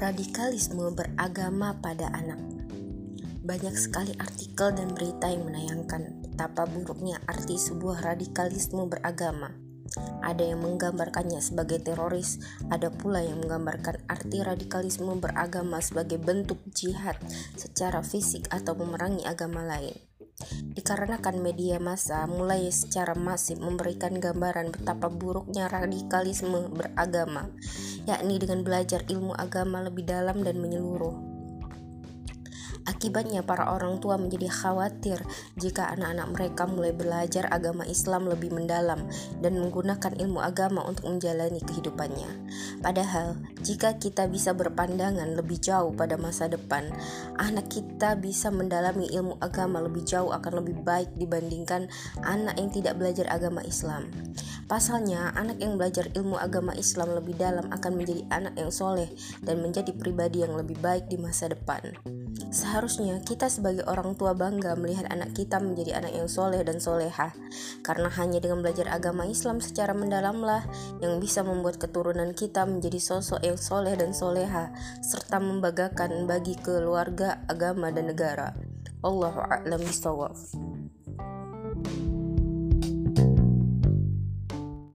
Radikalisme beragama pada anak. Banyak sekali artikel dan berita yang menayangkan betapa buruknya arti sebuah radikalisme beragama. Ada yang menggambarkannya sebagai teroris, ada pula yang menggambarkan arti radikalisme beragama sebagai bentuk jihad secara fisik atau memerangi agama lain. Dikarenakan media massa mulai secara masif memberikan gambaran betapa buruknya radikalisme beragama, yakni dengan belajar ilmu agama lebih dalam dan menyeluruh. Akibatnya, para orang tua menjadi khawatir jika anak-anak mereka mulai belajar agama Islam lebih mendalam dan menggunakan ilmu agama untuk menjalani kehidupannya. Padahal, jika kita bisa berpandangan lebih jauh pada masa depan, anak kita bisa mendalami ilmu agama lebih jauh akan lebih baik dibandingkan anak yang tidak belajar agama Islam. Pasalnya, anak yang belajar ilmu agama Islam lebih dalam akan menjadi anak yang soleh dan menjadi pribadi yang lebih baik di masa depan. Seharusnya kita sebagai orang tua bangga melihat anak kita menjadi anak yang soleh dan soleha, karena hanya dengan belajar agama Islam secara mendalamlah yang bisa membuat keturunan kita menjadi sosok yang soleh dan soleha, serta membanggakan bagi keluarga, agama, dan negara. Allahu a'lam bishawab.